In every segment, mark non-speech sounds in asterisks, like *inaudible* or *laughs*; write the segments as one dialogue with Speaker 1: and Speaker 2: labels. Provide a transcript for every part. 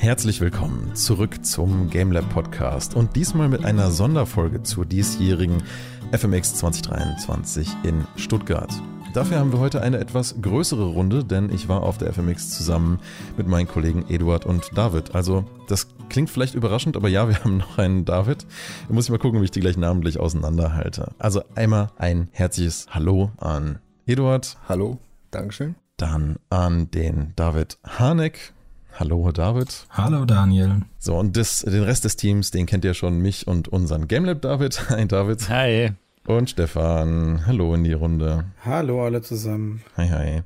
Speaker 1: Herzlich willkommen zurück zum GameLab Podcast und diesmal mit einer Sonderfolge zur diesjährigen FMX 2023 in Stuttgart. Dafür haben wir heute eine etwas größere Runde, denn ich war auf der FMX zusammen mit meinen Kollegen Eduard und David. Also, das klingt vielleicht überraschend, aber ja, wir haben noch einen David. Da muss ich mal gucken, wie ich die gleich namentlich auseinanderhalte. Also einmal ein herzliches Hallo an Eduard.
Speaker 2: Hallo, Dankeschön.
Speaker 1: Dann an den David Hanek. Hallo David.
Speaker 3: Hallo Daniel.
Speaker 1: So, und das, den Rest des Teams, den kennt ihr schon, mich und unseren GameLab David. *laughs* Hi David.
Speaker 3: Hi.
Speaker 1: Und Stefan. Hallo in die Runde.
Speaker 4: Hallo alle zusammen.
Speaker 1: Hi, hi.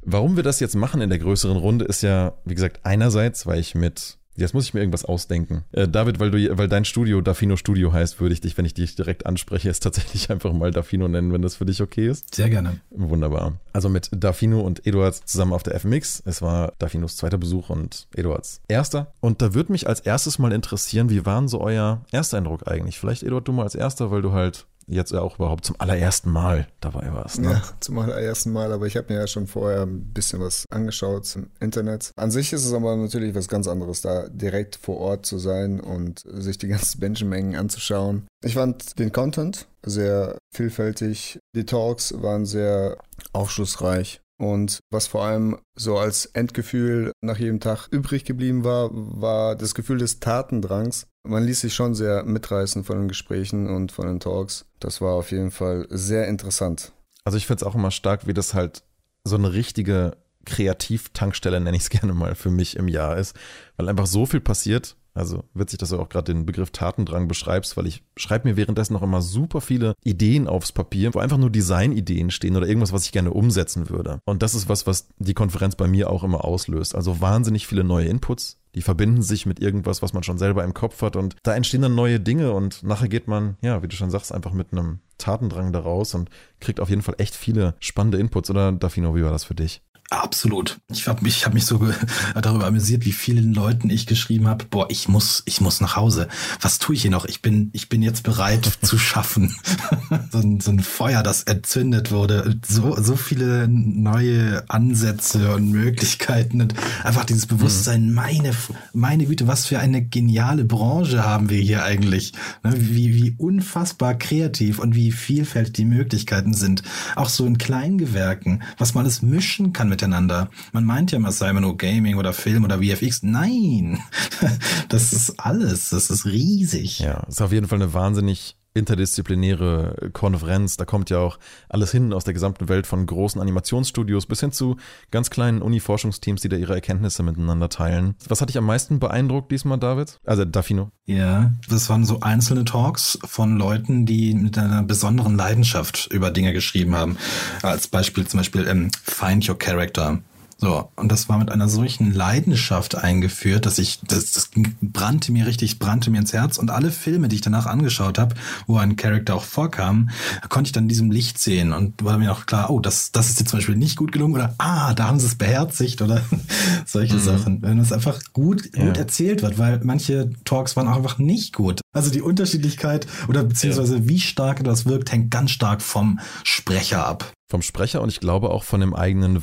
Speaker 1: Warum wir das jetzt machen in der größeren Runde ist ja, wie gesagt, einerseits, weil ich mit Jetzt muss ich mir irgendwas ausdenken. Äh, David, weil du, weil dein Studio Dafino Studio heißt, würde ich dich, wenn ich dich direkt anspreche, jetzt tatsächlich *laughs* einfach mal Dafino nennen, wenn das für dich okay ist.
Speaker 3: Sehr gerne.
Speaker 1: Wunderbar. Also mit Dafino und Eduard zusammen auf der FMX. Es war Dafinos zweiter Besuch und Eduards erster. Und da würde mich als erstes mal interessieren, wie war so euer Ersteindruck eigentlich? Vielleicht Eduard, du mal als erster, weil du halt jetzt auch überhaupt zum allerersten Mal dabei warst. Ne?
Speaker 2: Ja, zum allerersten Mal, aber ich habe mir ja schon vorher ein bisschen was angeschaut im Internet. An sich ist es aber natürlich was ganz anderes, da direkt vor Ort zu sein und sich die ganzen Menschenmengen anzuschauen. Ich fand den Content sehr vielfältig. Die Talks waren sehr aufschlussreich. Und was vor allem so als Endgefühl nach jedem Tag übrig geblieben war, war das Gefühl des Tatendrangs. Man ließ sich schon sehr mitreißen von den Gesprächen und von den Talks. Das war auf jeden Fall sehr interessant.
Speaker 1: Also ich finde es auch immer stark, wie das halt so eine richtige Kreativtankstelle, nenne ich es *laughs* gerne mal, für mich im Jahr ist, weil einfach so viel passiert also witzig, dass du auch gerade den Begriff Tatendrang beschreibst, weil ich schreibe mir währenddessen noch immer super viele Ideen aufs Papier, wo einfach nur Designideen stehen oder irgendwas, was ich gerne umsetzen würde. Und das ist was, was die Konferenz bei mir auch immer auslöst. Also wahnsinnig viele neue Inputs, die verbinden sich mit irgendwas, was man schon selber im Kopf hat und da entstehen dann neue Dinge und nachher geht man, ja, wie du schon sagst, einfach mit einem Tatendrang daraus und kriegt auf jeden Fall echt viele spannende Inputs. Oder Dafino, wie war das für dich?
Speaker 3: Absolut. Ich habe mich, hab mich so *laughs* darüber amüsiert, wie vielen Leuten ich geschrieben habe, boah, ich muss, ich muss nach Hause. Was tue ich hier noch? Ich bin, ich bin jetzt bereit *laughs* zu schaffen. *laughs* so, ein, so ein Feuer, das entzündet wurde. So, so viele neue Ansätze und Möglichkeiten und einfach dieses Bewusstsein, mhm. meine, meine Güte, was für eine geniale Branche haben wir hier eigentlich. Ne, wie, wie unfassbar kreativ und wie vielfältig die Möglichkeiten sind. Auch so in Kleingewerken, was man alles mischen kann mit miteinander. Man meint ja immer, es sei immer nur Gaming oder Film oder VFX. Nein, *laughs* das ist alles. Das ist riesig.
Speaker 1: Ja, ist auf jeden Fall eine wahnsinnig interdisziplinäre Konferenz. Da kommt ja auch alles hin aus der gesamten Welt von großen Animationsstudios bis hin zu ganz kleinen Uni-Forschungsteams, die da ihre Erkenntnisse miteinander teilen. Was hat dich am meisten beeindruckt diesmal, David? Also Dafino.
Speaker 3: Ja, das waren so einzelne Talks von Leuten, die mit einer besonderen Leidenschaft über Dinge geschrieben haben. Als Beispiel zum Beispiel ähm, Find Your Character so, und das war mit einer solchen Leidenschaft eingeführt, dass ich, das, das brannte mir richtig, brannte mir ins Herz. Und alle Filme, die ich danach angeschaut habe, wo ein Charakter auch vorkam, konnte ich dann in diesem Licht sehen und war mir auch klar, oh, das, das ist jetzt zum Beispiel nicht gut gelungen oder ah, da haben sie es beherzigt oder *laughs* solche mhm. Sachen. Wenn es einfach gut, ja. gut erzählt wird, weil manche Talks waren auch einfach nicht gut. Also die Unterschiedlichkeit oder beziehungsweise ja. wie stark das wirkt, hängt ganz stark vom Sprecher ab
Speaker 1: vom Sprecher und ich glaube auch von dem eigenen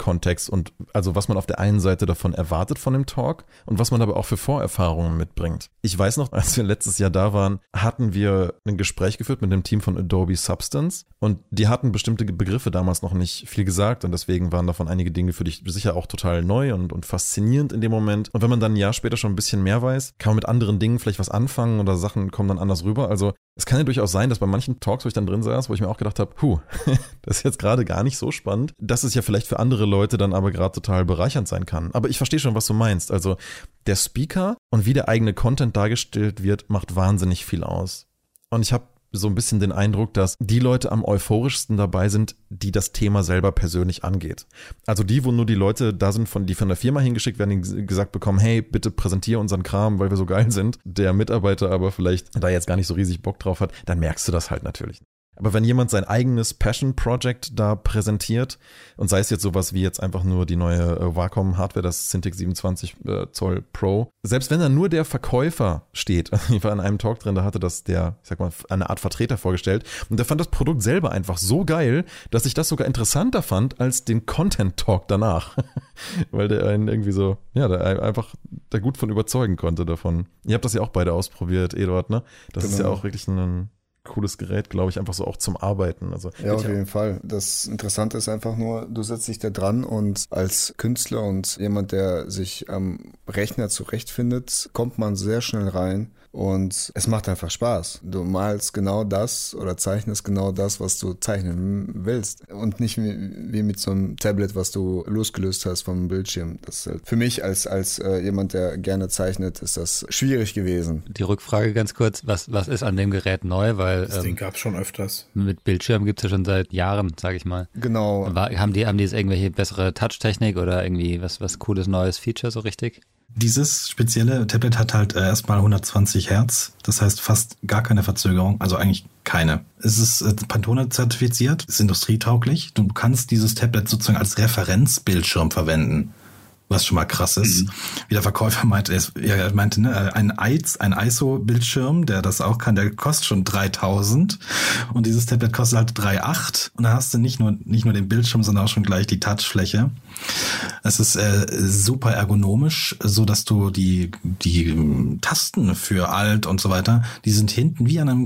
Speaker 1: Wahrnehmungskontext und also was man auf der einen Seite davon erwartet von dem Talk und was man aber auch für Vorerfahrungen mitbringt. Ich weiß noch, *laughs* als wir letztes Jahr da waren, hatten wir ein Gespräch geführt mit dem Team von Adobe Substance und die hatten bestimmte Begriffe damals noch nicht viel gesagt und deswegen waren davon einige Dinge für dich sicher auch total neu und, und faszinierend in dem Moment. Und wenn man dann ein Jahr später schon ein bisschen mehr weiß, kann man mit anderen Dingen vielleicht was anfangen oder Sachen kommen dann anders rüber. Also es kann ja durchaus sein, dass bei manchen Talks, wo ich dann drin saß, wo ich mir auch gedacht habe, puh, *laughs* das ist jetzt gerade gar nicht so spannend, dass es ja vielleicht für andere Leute dann aber gerade total bereichernd sein kann. Aber ich verstehe schon, was du meinst. Also der Speaker und wie der eigene Content dargestellt wird, macht wahnsinnig viel aus. Und ich habe so ein bisschen den Eindruck, dass die Leute am euphorischsten dabei sind, die das Thema selber persönlich angeht. Also die, wo nur die Leute da sind, von, die von der Firma hingeschickt werden, die gesagt bekommen, hey, bitte präsentier unseren Kram, weil wir so geil sind. Der Mitarbeiter aber vielleicht da jetzt gar nicht so riesig Bock drauf hat, dann merkst du das halt natürlich. Aber wenn jemand sein eigenes Passion Project da präsentiert und sei es jetzt sowas wie jetzt einfach nur die neue äh, Wacom Hardware, das Cintiq 27 äh, Zoll Pro, selbst wenn da nur der Verkäufer steht, *laughs* ich war in einem Talk drin, da hatte das der, ich sag mal, eine Art Vertreter vorgestellt und der fand das Produkt selber einfach so geil, dass ich das sogar interessanter fand als den Content Talk danach. *laughs* Weil der einen irgendwie so, ja, der einfach da gut von überzeugen konnte davon. Ihr habt das ja auch beide ausprobiert, Eduard, ne? Das genau. ist ja genau. auch wirklich ein cooles Gerät, glaube ich, einfach so auch zum Arbeiten. Also,
Speaker 2: ja, auf jeden Fall. Das Interessante ist einfach nur, du setzt dich da dran und als Künstler und jemand, der sich am Rechner zurechtfindet, kommt man sehr schnell rein und es macht einfach Spaß. Du malst genau das oder zeichnest genau das, was du zeichnen willst. Und nicht wie, mit so einem Tablet, was du losgelöst hast vom Bildschirm. Das ist halt für mich als, als äh, jemand, der gerne zeichnet, ist das schwierig gewesen.
Speaker 4: Die Rückfrage ganz kurz, was, was ist an dem Gerät neu? Weil,
Speaker 5: das ähm, Ding gab es schon öfters.
Speaker 4: Mit Bildschirm gibt es ja schon seit Jahren, sage ich mal.
Speaker 2: Genau.
Speaker 4: War, haben die, haben die jetzt irgendwelche bessere Touch-Technik oder irgendwie was, was cooles neues Feature so richtig?
Speaker 3: Dieses spezielle Tablet hat halt äh, erstmal 120 Hertz, das heißt fast gar keine Verzögerung, also eigentlich keine. Es ist äh, Pantone zertifiziert, ist industrietauglich. Du kannst dieses Tablet sozusagen als Referenzbildschirm verwenden was schon mal krass ist. Mhm. Wie der Verkäufer meinte, er meinte, ne, ein, IS, ein ISO-Bildschirm, der das auch kann, der kostet schon 3000 und dieses Tablet kostet halt 3,8 und da hast du nicht nur, nicht nur den Bildschirm, sondern auch schon gleich die Touchfläche. Es ist äh, super ergonomisch, so dass du die, die Tasten für Alt und so weiter, die sind hinten wie an einem,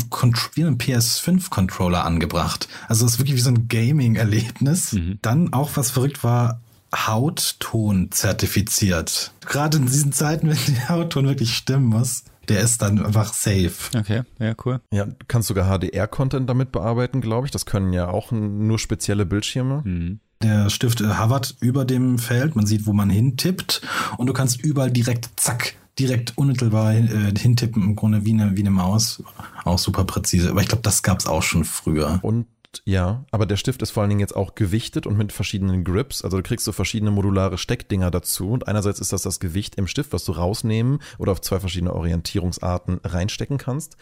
Speaker 3: wie einem PS5-Controller angebracht. Also es ist wirklich wie so ein Gaming-Erlebnis. Mhm. Dann auch was verrückt war, Hautton zertifiziert. Gerade in diesen Zeiten, *laughs* wenn der Hautton wirklich stimmen muss, der ist dann einfach safe.
Speaker 4: Okay, ja, cool.
Speaker 1: Ja, du kannst sogar HDR-Content damit bearbeiten, glaube ich. Das können ja auch nur spezielle Bildschirme. Mhm.
Speaker 3: Der Stift hovert über dem Feld, man sieht, wo man hintippt und du kannst überall direkt, zack, direkt unmittelbar äh, hintippen, im Grunde wie eine, wie eine Maus. Auch super präzise. Aber ich glaube, das gab es auch schon früher.
Speaker 1: Und ja, aber der Stift ist vor allen Dingen jetzt auch gewichtet und mit verschiedenen Grips. Also du kriegst so verschiedene modulare Steckdinger dazu. Und einerseits ist das das Gewicht im Stift, was du rausnehmen oder auf zwei verschiedene Orientierungsarten reinstecken kannst.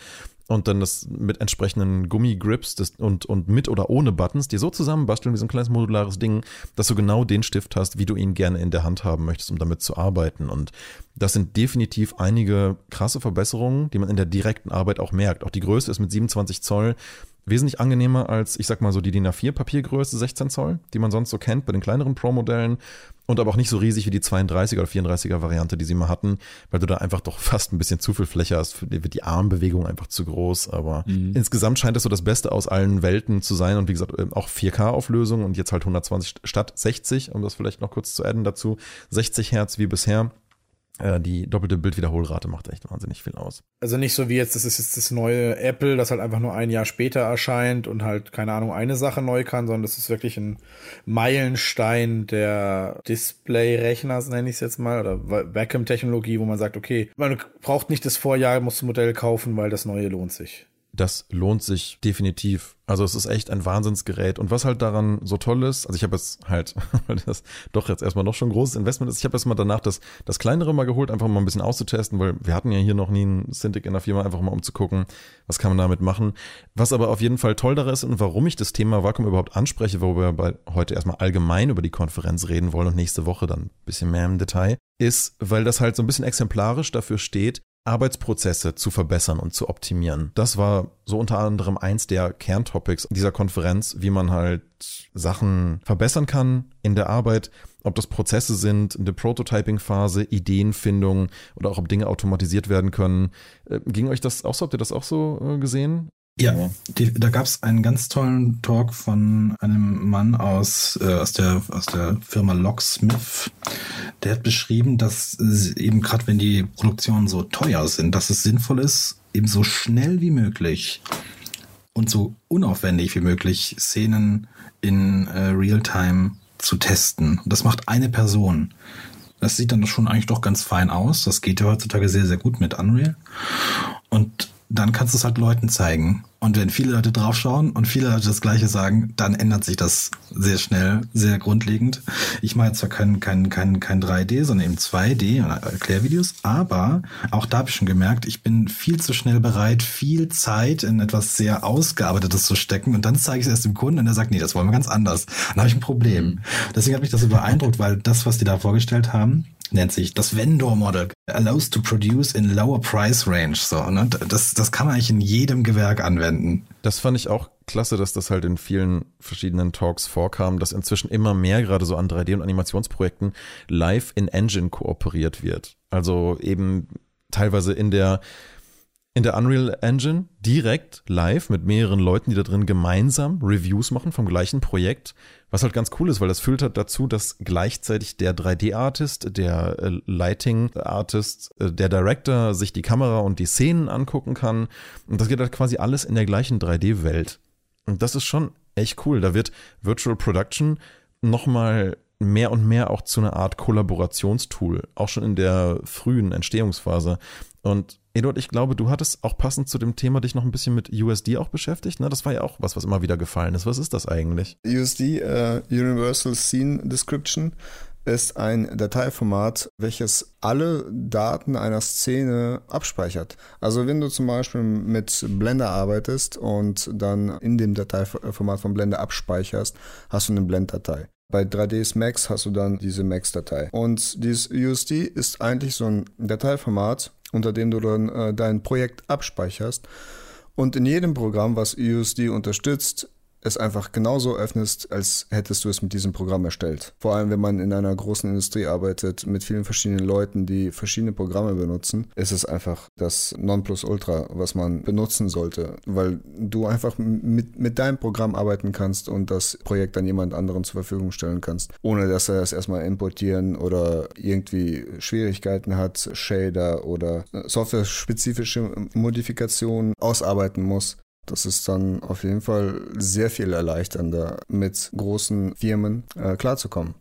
Speaker 1: Und dann das mit entsprechenden Gummigrips das, und, und mit oder ohne Buttons, die so zusammenbasteln wie so ein kleines modulares Ding, dass du genau den Stift hast, wie du ihn gerne in der Hand haben möchtest, um damit zu arbeiten. Und das sind definitiv einige krasse Verbesserungen, die man in der direkten Arbeit auch merkt. Auch die Größe ist mit 27 Zoll wesentlich angenehmer als, ich sag mal so, die DIN A4 Papiergröße 16 Zoll, die man sonst so kennt bei den kleineren Pro-Modellen und aber auch nicht so riesig wie die 32er oder 34er Variante, die sie mal hatten, weil du da einfach doch *laughs* fast ein bisschen zu viel Fläche hast, für die wird die Armbewegung einfach zu groß, aber mhm. insgesamt scheint es so das Beste aus allen Welten zu sein. Und wie gesagt, auch 4K-Auflösung und jetzt halt 120 statt 60, um das vielleicht noch kurz zu adden dazu, 60 Hertz wie bisher die doppelte Bildwiederholrate macht echt wahnsinnig viel aus.
Speaker 5: Also nicht so wie jetzt, das ist jetzt das neue Apple, das halt einfach nur ein Jahr später erscheint und halt, keine Ahnung, eine Sache neu kann, sondern das ist wirklich ein Meilenstein der Display-Rechners, nenne ich es jetzt mal, oder Vacuum-Technologie, wo man sagt, okay, man braucht nicht das Vorjahr, muss ein Modell kaufen, weil das neue lohnt sich
Speaker 1: das lohnt sich definitiv. Also es ist echt ein Wahnsinnsgerät. Und was halt daran so toll ist, also ich habe es halt, *laughs* weil das doch jetzt erstmal noch schon ein großes Investment ist, ich habe erstmal danach das, das kleinere mal geholt, einfach mal ein bisschen auszutesten, weil wir hatten ja hier noch nie einen Cintiq in der Firma, einfach mal um zu gucken, was kann man damit machen. Was aber auf jeden Fall toll daran ist und warum ich das Thema Vakuum überhaupt anspreche, wo wir heute erstmal allgemein über die Konferenz reden wollen und nächste Woche dann ein bisschen mehr im Detail, ist, weil das halt so ein bisschen exemplarisch dafür steht, Arbeitsprozesse zu verbessern und zu optimieren. Das war so unter anderem eins der Kerntopics dieser Konferenz, wie man halt Sachen verbessern kann in der Arbeit, ob das Prozesse sind, in der Prototyping-Phase, Ideenfindung oder auch ob Dinge automatisiert werden können. Äh, ging euch das auch so? Habt ihr das auch so äh, gesehen?
Speaker 3: Ja, die, da gab es einen ganz tollen Talk von einem Mann aus, äh, aus, der, aus der Firma Locksmith. Der hat beschrieben, dass eben gerade wenn die Produktionen so teuer sind, dass es sinnvoll ist, eben so schnell wie möglich und so unaufwendig wie möglich Szenen in äh, Realtime zu testen. Das macht eine Person. Das sieht dann schon eigentlich doch ganz fein aus. Das geht ja heutzutage sehr, sehr gut mit Unreal. Und dann kannst du es halt Leuten zeigen. Und wenn viele Leute draufschauen und viele Leute das Gleiche sagen, dann ändert sich das sehr schnell, sehr grundlegend. Ich mache jetzt zwar kein, kein, kein, kein 3D, sondern eben 2D Erklärvideos, aber auch da habe ich schon gemerkt, ich bin viel zu schnell bereit, viel Zeit in etwas sehr Ausgearbeitetes zu stecken und dann zeige ich es erst dem Kunden und er sagt, nee, das wollen wir ganz anders. Dann habe ich ein Problem. Deswegen hat mich das so beeindruckt, weil das, was die da vorgestellt haben, nennt sich das Vendor Model. Allows to produce in lower price range. So, ne? das, das kann man eigentlich in jedem Gewerk anwenden.
Speaker 1: Das fand ich auch klasse, dass das halt in vielen verschiedenen Talks vorkam, dass inzwischen immer mehr gerade so an 3D- und Animationsprojekten live in Engine kooperiert wird. Also eben teilweise in der in der Unreal Engine direkt live mit mehreren Leuten, die da drin gemeinsam Reviews machen vom gleichen Projekt was halt ganz cool ist, weil das führt halt dazu, dass gleichzeitig der 3D-Artist, der äh, Lighting-Artist, äh, der Director sich die Kamera und die Szenen angucken kann. Und das geht halt quasi alles in der gleichen 3D-Welt. Und das ist schon echt cool. Da wird Virtual Production nochmal mehr und mehr auch zu einer Art Kollaborationstool, auch schon in der frühen Entstehungsphase. Und Eduard, ich glaube, du hattest auch passend zu dem Thema dich noch ein bisschen mit USD auch beschäftigt. Ne? Das war ja auch was, was immer wieder gefallen ist. Was ist das eigentlich?
Speaker 2: USD, uh, äh, Universal Scene Description, ist ein Dateiformat, welches alle Daten einer Szene abspeichert. Also wenn du zum Beispiel mit Blender arbeitest und dann in dem Dateiformat von Blender abspeicherst, hast du eine Blenddatei. Bei 3ds Max hast du dann diese Max-Datei. Und dieses USD ist eigentlich so ein Dateiformat, unter dem du dann äh, dein Projekt abspeicherst. Und in jedem Programm, was USD unterstützt, es einfach genauso öffnest, als hättest du es mit diesem Programm erstellt. Vor allem, wenn man in einer großen Industrie arbeitet, mit vielen verschiedenen Leuten, die verschiedene Programme benutzen, ist es einfach das Nonplusultra, was man benutzen sollte, weil du einfach mit, mit deinem Programm arbeiten kannst und das Projekt dann jemand anderen zur Verfügung stellen kannst, ohne dass er es erstmal importieren oder irgendwie Schwierigkeiten hat, Shader oder software-spezifische Modifikationen ausarbeiten muss. Das ist dann auf jeden Fall sehr viel erleichternder, mit großen Firmen äh, klarzukommen.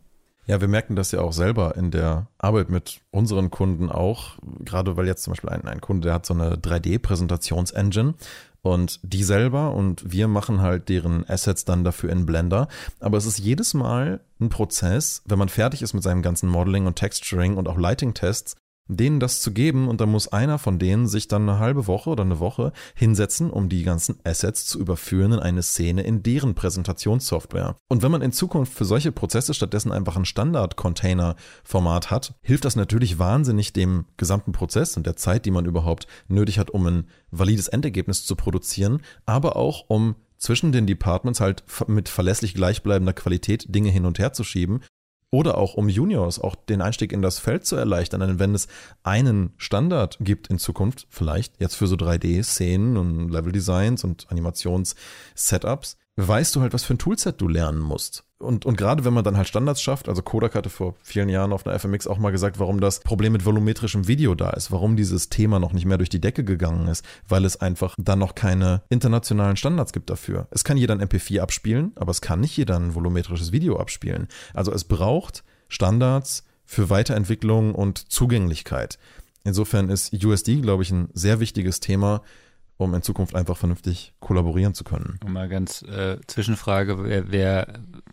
Speaker 1: Ja, wir merken das ja auch selber in der Arbeit mit unseren Kunden auch. Gerade weil jetzt zum Beispiel ein, ein Kunde, der hat so eine 3D-Präsentations-Engine und die selber und wir machen halt deren Assets dann dafür in Blender. Aber es ist jedes Mal ein Prozess, wenn man fertig ist mit seinem ganzen Modeling und Texturing und auch Lighting-Tests, denen das zu geben und dann muss einer von denen sich dann eine halbe Woche oder eine Woche hinsetzen, um die ganzen Assets zu überführen in eine Szene in deren Präsentationssoftware. Und wenn man in Zukunft für solche Prozesse stattdessen einfach ein Standard-Container-Format hat, hilft das natürlich wahnsinnig dem gesamten Prozess und der Zeit, die man überhaupt nötig hat, um ein valides Endergebnis zu produzieren, aber auch um zwischen den Departments halt mit verlässlich gleichbleibender Qualität Dinge hin und her zu schieben oder auch um Juniors auch den Einstieg in das Feld zu erleichtern. Denn wenn es einen Standard gibt in Zukunft, vielleicht jetzt für so 3D-Szenen und Level-Designs und Animations-Setups, weißt du halt, was für ein Toolset du lernen musst. Und, und gerade wenn man dann halt Standards schafft, also Kodak hatte vor vielen Jahren auf einer FMX auch mal gesagt, warum das Problem mit volumetrischem Video da ist, warum dieses Thema noch nicht mehr durch die Decke gegangen ist, weil es einfach dann noch keine internationalen Standards gibt dafür. Es kann jeder ein MP4 abspielen, aber es kann nicht jeder ein volumetrisches Video abspielen. Also es braucht Standards für Weiterentwicklung und Zugänglichkeit. Insofern ist USD, glaube ich, ein sehr wichtiges Thema, um in Zukunft einfach vernünftig kollaborieren zu können.
Speaker 4: Und mal ganz äh, Zwischenfrage, wer, wer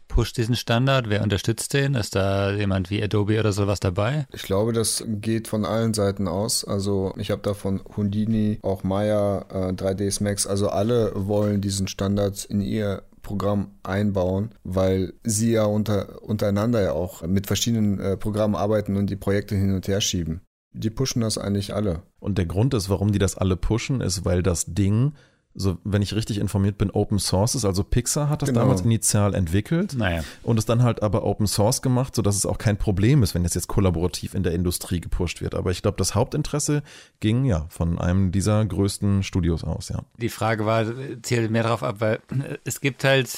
Speaker 4: pusht diesen Standard? Wer unterstützt den? Ist da jemand wie Adobe oder sowas dabei?
Speaker 2: Ich glaube, das geht von allen Seiten aus. Also ich habe da von Houdini, auch Maya, äh, 3ds Max, also alle wollen diesen Standard in ihr Programm einbauen, weil sie ja unter, untereinander ja auch mit verschiedenen äh, Programmen arbeiten und die Projekte hin und her schieben. Die pushen das eigentlich alle.
Speaker 1: Und der Grund ist, warum die das alle pushen, ist, weil das Ding, so wenn ich richtig informiert bin, Open Source ist. Also Pixar hat das genau. damals initial entwickelt
Speaker 4: naja.
Speaker 1: und es dann halt aber Open Source gemacht, sodass es auch kein Problem ist, wenn das jetzt kollaborativ in der Industrie gepusht wird. Aber ich glaube, das Hauptinteresse ging ja von einem dieser größten Studios aus, ja.
Speaker 4: Die Frage war, zählt mehr darauf ab, weil es gibt halt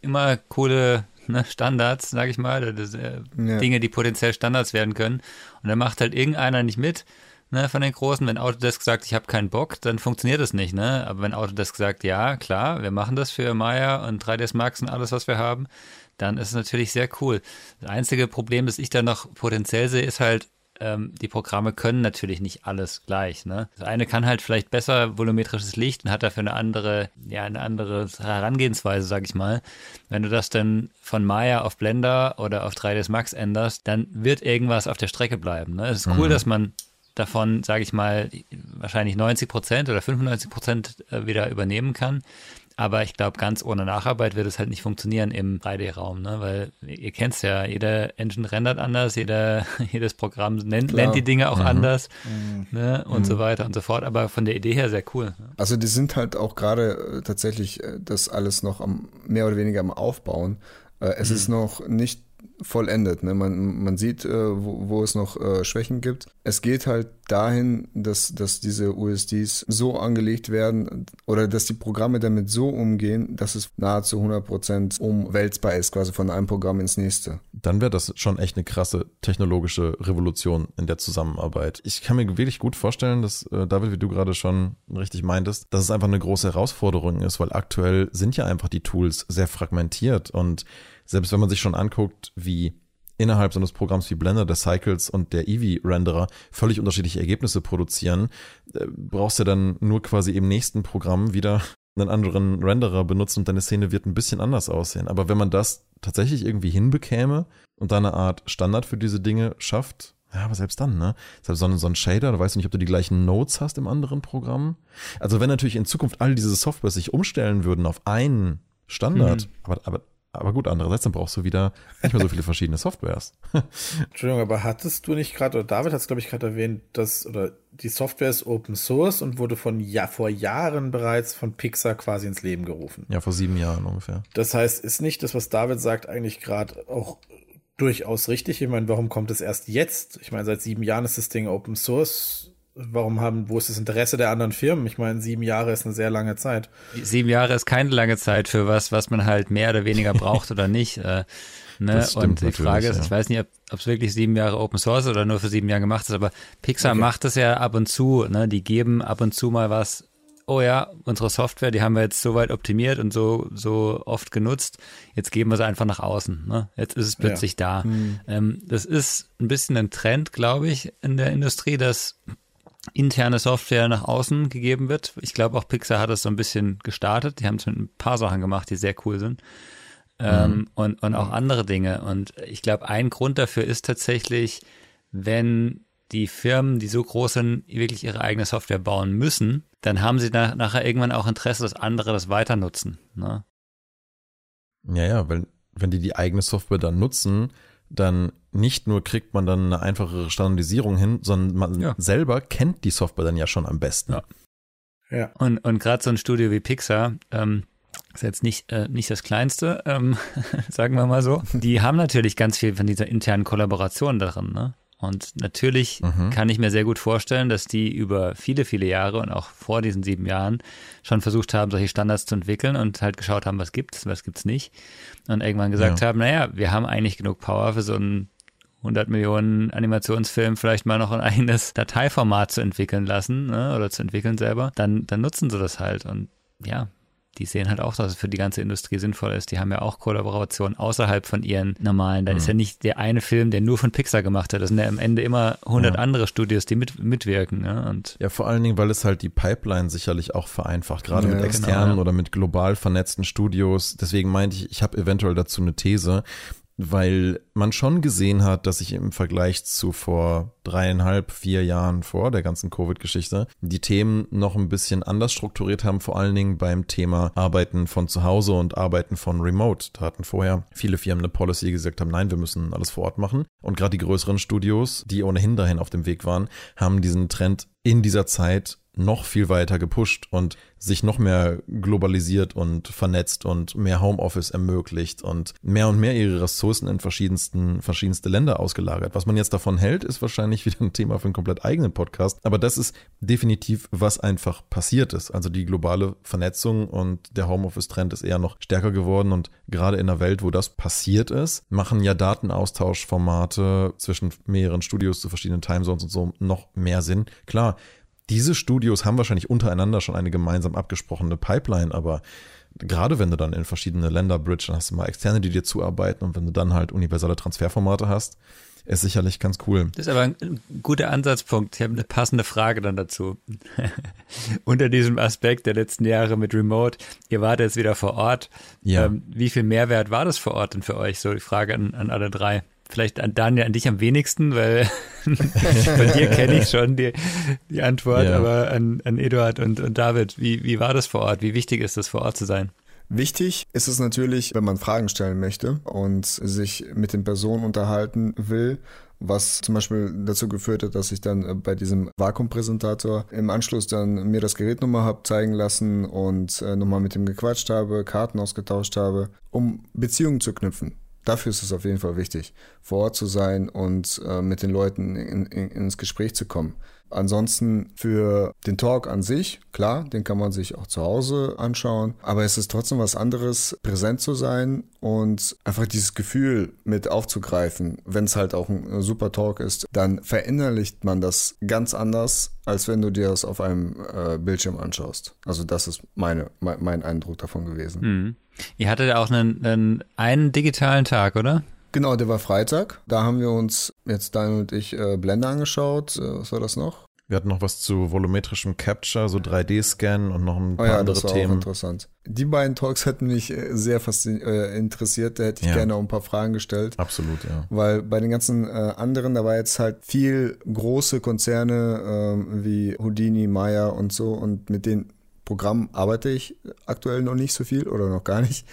Speaker 4: immer coole ne, Standards, sage ich mal, das, äh, ja. Dinge, die potenziell Standards werden können. Und dann macht halt irgendeiner nicht mit ne, von den Großen. Wenn Autodesk sagt, ich habe keinen Bock, dann funktioniert das nicht. Ne? Aber wenn Autodesk sagt, ja, klar, wir machen das für Maya und 3ds Max und alles, was wir haben, dann ist es natürlich sehr cool. Das einzige Problem, das ich da noch potenziell sehe, ist halt, ähm, die Programme können natürlich nicht alles gleich. Ne? Das eine kann halt vielleicht besser volumetrisches Licht und hat dafür eine andere, ja, eine andere Herangehensweise, sag ich mal. Wenn du das dann von Maya auf Blender oder auf 3ds Max änderst, dann wird irgendwas auf der Strecke bleiben. Ne? Es ist cool, mhm. dass man davon, sage ich mal, wahrscheinlich 90 Prozent oder 95 Prozent äh, wieder übernehmen kann. Aber ich glaube, ganz ohne Nacharbeit wird es halt nicht funktionieren im 3D-Raum, ne? weil ihr kennt es ja, jeder Engine rendert anders, jeder, *laughs* jedes Programm nennt, nennt die Dinge auch mhm. anders mhm. Ne? und mhm. so weiter und so fort. Aber von der Idee her sehr cool. Ne?
Speaker 2: Also die sind halt auch gerade äh, tatsächlich äh, das alles noch am, mehr oder weniger am Aufbauen. Äh, es mhm. ist noch nicht vollendet. Ne? Man, man sieht, äh, wo, wo, es noch äh, Schwächen gibt. Es geht halt dahin, dass, dass diese USDs so angelegt werden oder dass die Programme damit so umgehen, dass es nahezu 100% umwälzbar ist, quasi von einem Programm ins nächste.
Speaker 1: Dann wäre das schon echt eine krasse technologische Revolution in der Zusammenarbeit. Ich kann mir wirklich gut vorstellen, dass, äh, David, wie du gerade schon richtig meintest, dass es einfach eine große Herausforderung ist, weil aktuell sind ja einfach die Tools sehr fragmentiert und selbst wenn man sich schon anguckt, wie innerhalb so eines Programms wie Blender, der Cycles und der Eevee-Renderer völlig unterschiedliche Ergebnisse produzieren, äh, brauchst du dann nur quasi im nächsten Programm wieder einen anderen Renderer benutzen und deine Szene wird ein bisschen anders aussehen. Aber wenn man das tatsächlich irgendwie hinbekäme und da eine Art Standard für diese Dinge schafft, ja, aber selbst dann, ne? Selbst so ein, so ein Shader, da weißt du nicht, ob du die gleichen Nodes hast im anderen Programm. Also wenn natürlich in Zukunft all diese Software sich umstellen würden auf einen Standard, hm. aber, aber aber gut, andererseits, dann brauchst du wieder nicht mehr so viele verschiedene Softwares. *laughs*
Speaker 5: Entschuldigung, aber hattest du nicht gerade, oder David hat es, glaube ich, gerade erwähnt, dass, oder die Software ist Open Source und wurde von ja, vor Jahren bereits von Pixar quasi ins Leben gerufen.
Speaker 1: Ja, vor sieben Jahren ungefähr.
Speaker 5: Das heißt, ist nicht das, was David sagt, eigentlich gerade auch durchaus richtig? Ich meine, warum kommt es erst jetzt? Ich meine, seit sieben Jahren ist das Ding Open Source warum haben, wo ist das Interesse der anderen Firmen? Ich meine, sieben Jahre ist eine sehr lange Zeit.
Speaker 4: Sieben Jahre ist keine lange Zeit für was, was man halt mehr oder weniger braucht oder nicht. Äh, ne? Und die Frage ist, ja. ich weiß nicht, ob es wirklich sieben Jahre Open Source oder nur für sieben Jahre gemacht ist, aber Pixar okay. macht es ja ab und zu. Ne? Die geben ab und zu mal was. Oh ja, unsere Software, die haben wir jetzt so weit optimiert und so so oft genutzt. Jetzt geben wir sie einfach nach außen. Ne? Jetzt ist es plötzlich ja. da. Hm. Ähm, das ist ein bisschen ein Trend, glaube ich, in der Industrie, dass interne Software nach außen gegeben wird. Ich glaube auch Pixar hat das so ein bisschen gestartet. Die haben es mit ein paar Sachen gemacht, die sehr cool sind. Ähm, mhm. und, und auch andere Dinge. Und ich glaube, ein Grund dafür ist tatsächlich, wenn die Firmen, die so groß sind, wirklich ihre eigene Software bauen müssen, dann haben sie nach, nachher irgendwann auch Interesse, dass andere das weiter nutzen. Ne?
Speaker 1: Ja, ja, weil wenn die die eigene Software dann nutzen, dann nicht nur kriegt man dann eine einfachere Standardisierung hin, sondern man ja. selber kennt die Software dann ja schon am besten.
Speaker 4: Ja. ja. Und, und gerade so ein Studio wie Pixar, ähm, ist jetzt nicht, äh, nicht das kleinste, ähm, *laughs* sagen wir mal so. Die haben natürlich ganz viel von dieser internen Kollaboration darin, ne? Und natürlich mhm. kann ich mir sehr gut vorstellen, dass die über viele, viele Jahre und auch vor diesen sieben Jahren schon versucht haben, solche Standards zu entwickeln und halt geschaut haben, was gibt's, was gibt's nicht. Und irgendwann gesagt ja. haben, naja, wir haben eigentlich genug Power für so einen 100 Millionen Animationsfilm vielleicht mal noch ein *laughs* eigenes Dateiformat zu entwickeln lassen ne, oder zu entwickeln selber, dann, dann nutzen sie das halt. Und ja, die sehen halt auch, dass es für die ganze Industrie sinnvoll ist. Die haben ja auch Kollaborationen außerhalb von ihren normalen. Da mhm. ist ja nicht der eine Film, der nur von Pixar gemacht hat. Das sind ja am Ende immer 100 ja. andere Studios, die mit, mitwirken. Ja, und
Speaker 1: ja, vor allen Dingen, weil es halt die Pipeline sicherlich auch vereinfacht, gerade ja, mit externen genau, oder mit global vernetzten Studios. Deswegen meinte ich, ich habe eventuell dazu eine These weil man schon gesehen hat, dass sich im Vergleich zu vor dreieinhalb, vier Jahren vor der ganzen Covid-Geschichte die Themen noch ein bisschen anders strukturiert haben, vor allen Dingen beim Thema Arbeiten von zu Hause und Arbeiten von Remote. Da hatten vorher viele Firmen eine Policy gesagt haben, nein, wir müssen alles vor Ort machen. Und gerade die größeren Studios, die ohnehin dahin auf dem Weg waren, haben diesen Trend in dieser Zeit noch viel weiter gepusht und sich noch mehr globalisiert und vernetzt und mehr Homeoffice ermöglicht und mehr und mehr ihre Ressourcen in verschiedensten, verschiedenste Länder ausgelagert. Was man jetzt davon hält, ist wahrscheinlich wieder ein Thema für einen komplett eigenen Podcast. Aber das ist definitiv, was einfach passiert ist. Also die globale Vernetzung und der Homeoffice-Trend ist eher noch stärker geworden und gerade in einer Welt, wo das passiert ist, machen ja Datenaustauschformate zwischen mehreren Studios zu verschiedenen Timezones und so noch mehr Sinn. Klar, diese Studios haben wahrscheinlich untereinander schon eine gemeinsam abgesprochene Pipeline, aber gerade wenn du dann in verschiedene Länder bridge, dann hast du mal Externe, die dir zuarbeiten und wenn du dann halt universelle Transferformate hast, ist sicherlich ganz cool.
Speaker 4: Das ist aber ein guter Ansatzpunkt. Ich habe eine passende Frage dann dazu. *laughs* Unter diesem Aspekt der letzten Jahre mit Remote, ihr wart jetzt wieder vor Ort. Ja. Ähm, wie viel Mehrwert war das vor Ort denn für euch? So die Frage an, an alle drei. Vielleicht an Daniel, an dich am wenigsten, weil *laughs* bei dir kenne ich schon die, die Antwort, ja. aber an, an Eduard und, und David, wie, wie war das vor Ort? Wie wichtig ist es, vor Ort zu sein?
Speaker 2: Wichtig ist es natürlich, wenn man Fragen stellen möchte und sich mit den Personen unterhalten will was zum Beispiel dazu geführt hat, dass ich dann äh, bei diesem Vakuumpräsentator im Anschluss dann mir das Gerät nochmal habe zeigen lassen und äh, nochmal mit ihm gequatscht habe, Karten ausgetauscht habe, um Beziehungen zu knüpfen. Dafür ist es auf jeden Fall wichtig, vor Ort zu sein und äh, mit den Leuten in, in, ins Gespräch zu kommen. Ansonsten für den Talk an sich, klar, den kann man sich auch zu Hause anschauen, aber es ist trotzdem was anderes, präsent zu sein und einfach dieses Gefühl mit aufzugreifen. Wenn es halt auch ein super Talk ist, dann verinnerlicht man das ganz anders, als wenn du dir das auf einem äh, Bildschirm anschaust. Also das ist meine, mein, mein Eindruck davon gewesen.
Speaker 4: Mhm. Ihr hattet auch einen, einen, einen digitalen Tag, oder?
Speaker 2: Genau, der war Freitag. Da haben wir uns jetzt Daniel und ich äh, Blende angeschaut. Äh, was war das noch?
Speaker 1: Wir hatten noch was zu volumetrischem Capture, so 3D-Scan und noch ein paar oh ja, andere das war Themen. Auch
Speaker 2: interessant. Die beiden Talks hätten mich äh, sehr äh, interessiert. Da hätte ich ja. gerne auch ein paar Fragen gestellt.
Speaker 1: Absolut, ja.
Speaker 2: Weil bei den ganzen äh, anderen, da war jetzt halt viel große Konzerne äh, wie Houdini, Maya und so und mit denen Programm arbeite ich aktuell noch nicht so viel oder noch gar nicht.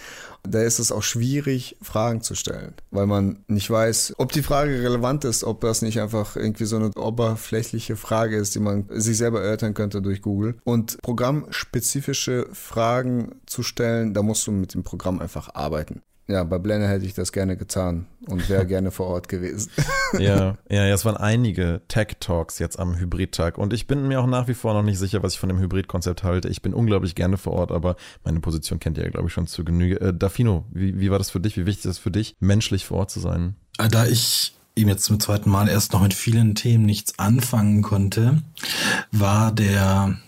Speaker 2: Da ist es auch schwierig, Fragen zu stellen, weil man nicht weiß, ob die Frage relevant ist, ob das nicht einfach irgendwie so eine oberflächliche Frage ist, die man sich selber erörtern könnte durch Google. Und programmspezifische Fragen zu stellen, da musst du mit dem Programm einfach arbeiten. Ja, bei Blender hätte ich das gerne getan und wäre *laughs* gerne vor Ort gewesen. *laughs*
Speaker 1: ja, ja, es waren *laughs* einige Tech-Talks jetzt am Hybrid-Tag und ich bin mir auch nach wie vor noch nicht sicher, was ich von dem Hybrid-Konzept halte. Ich bin unglaublich gerne vor Ort, aber meine Position kennt ihr ja, glaube ich, schon zu Genüge. Äh, Dafino, wie, wie war das für dich? Wie wichtig ist es für dich, menschlich vor Ort zu sein?
Speaker 3: Äh, da ich ihm jetzt zum zweiten Mal erst noch mit vielen Themen nichts anfangen konnte, war der